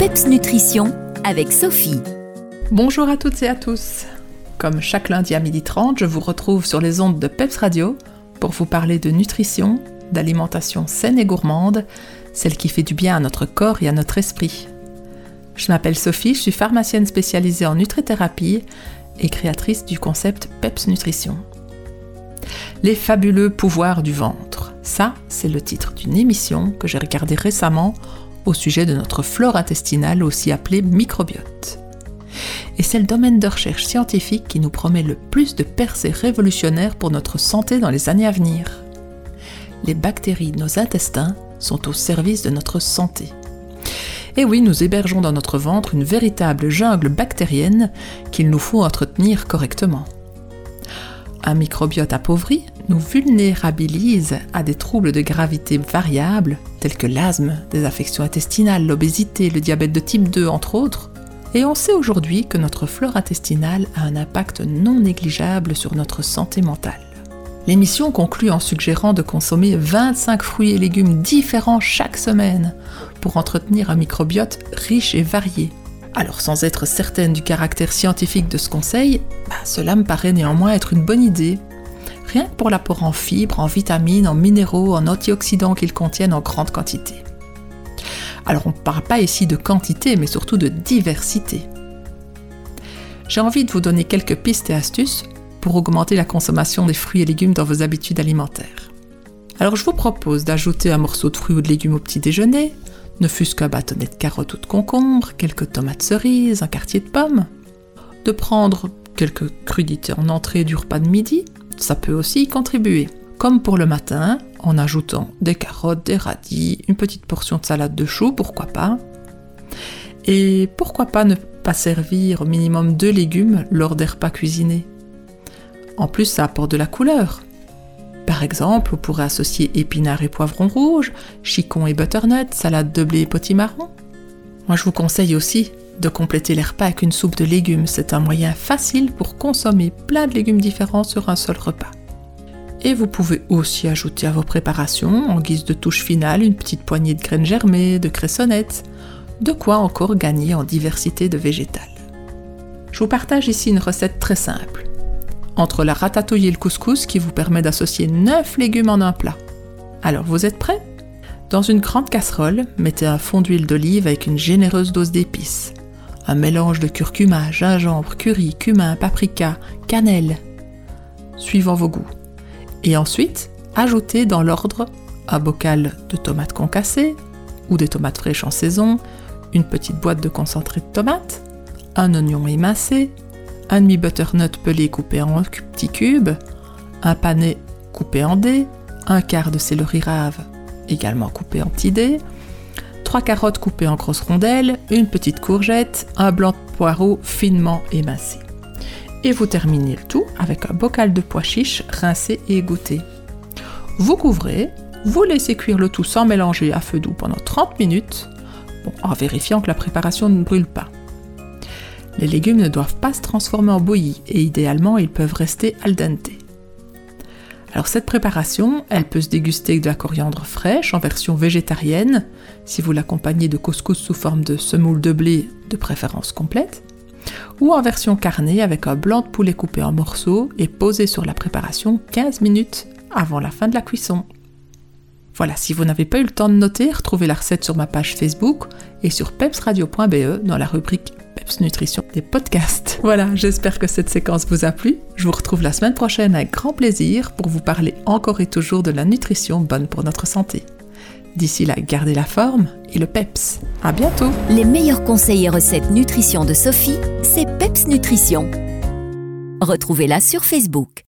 PEPS Nutrition avec Sophie. Bonjour à toutes et à tous. Comme chaque lundi à 12h30, je vous retrouve sur les ondes de PEPS Radio pour vous parler de nutrition, d'alimentation saine et gourmande, celle qui fait du bien à notre corps et à notre esprit. Je m'appelle Sophie, je suis pharmacienne spécialisée en nutrithérapie et créatrice du concept PEPS Nutrition. Les fabuleux pouvoirs du ventre. Ça, c'est le titre d'une émission que j'ai regardée récemment au sujet de notre flore intestinale, aussi appelée microbiote. Et c'est le domaine de recherche scientifique qui nous promet le plus de percées révolutionnaires pour notre santé dans les années à venir. Les bactéries de nos intestins sont au service de notre santé. Et oui, nous hébergeons dans notre ventre une véritable jungle bactérienne qu'il nous faut entretenir correctement. Un microbiote appauvri nous vulnérabilise à des troubles de gravité variables, tels que l'asthme, des affections intestinales, l'obésité, le diabète de type 2, entre autres. Et on sait aujourd'hui que notre flore intestinale a un impact non négligeable sur notre santé mentale. L'émission conclut en suggérant de consommer 25 fruits et légumes différents chaque semaine pour entretenir un microbiote riche et varié. Alors sans être certaine du caractère scientifique de ce conseil, bah, cela me paraît néanmoins être une bonne idée. Rien que pour l'apport en fibres, en vitamines, en minéraux, en antioxydants qu'ils contiennent en grande quantité. Alors on ne parle pas ici de quantité, mais surtout de diversité. J'ai envie de vous donner quelques pistes et astuces pour augmenter la consommation des fruits et légumes dans vos habitudes alimentaires. Alors je vous propose d'ajouter un morceau de fruits ou de légumes au petit déjeuner, ne fût-ce qu'un bâtonnet de carottes ou de concombre, quelques tomates cerises, un quartier de pommes. De prendre quelques crudités en entrée du repas de midi, ça peut aussi contribuer. Comme pour le matin, en ajoutant des carottes, des radis, une petite portion de salade de choux, pourquoi pas. Et pourquoi pas ne pas servir au minimum deux légumes lors des repas cuisinés En plus, ça apporte de la couleur. Par exemple, vous pourrez associer épinards et poivrons rouges, chicon et butternut, salade de blé et potimarron. Moi, je vous conseille aussi de compléter les repas avec une soupe de légumes. C'est un moyen facile pour consommer plein de légumes différents sur un seul repas. Et vous pouvez aussi ajouter à vos préparations, en guise de touche finale, une petite poignée de graines germées, de cressonnettes, de quoi encore gagner en diversité de végétales. Je vous partage ici une recette très simple entre la ratatouille et le couscous qui vous permet d'associer 9 légumes en un plat. Alors vous êtes prêts? Dans une grande casserole, mettez un fond d'huile d'olive avec une généreuse dose d'épices. Un mélange de curcuma, gingembre, curry, cumin, paprika, cannelle, suivant vos goûts. Et ensuite, ajoutez dans l'ordre un bocal de tomates concassées ou des tomates fraîches en saison, une petite boîte de concentré de tomates, un oignon émincé, un demi-butternut pelé coupé en petits cubes, un panais coupé en dés, un quart de céleri rave également coupé en petits dés, trois carottes coupées en grosses rondelles, une petite courgette, un blanc de poireau finement émincé. Et vous terminez le tout avec un bocal de pois chiches rincé et égoutté. Vous couvrez, vous laissez cuire le tout sans mélanger à feu doux pendant 30 minutes, en vérifiant que la préparation ne brûle pas. Les légumes ne doivent pas se transformer en bouillie et idéalement ils peuvent rester al dente. Alors cette préparation, elle peut se déguster avec de la coriandre fraîche en version végétarienne, si vous l'accompagnez de couscous sous forme de semoule de blé de préférence complète, ou en version carnée avec un blanc de poulet coupé en morceaux et posé sur la préparation 15 minutes avant la fin de la cuisson. Voilà, si vous n'avez pas eu le temps de noter, retrouvez la recette sur ma page Facebook et sur pepsradio.be dans la rubrique Nutrition des podcasts. Voilà, j'espère que cette séquence vous a plu. Je vous retrouve la semaine prochaine avec grand plaisir pour vous parler encore et toujours de la nutrition bonne pour notre santé. D'ici là, gardez la forme et le PEPS. À bientôt. Les meilleurs conseils et recettes nutrition de Sophie, c'est PEPS Nutrition. Retrouvez-la sur Facebook.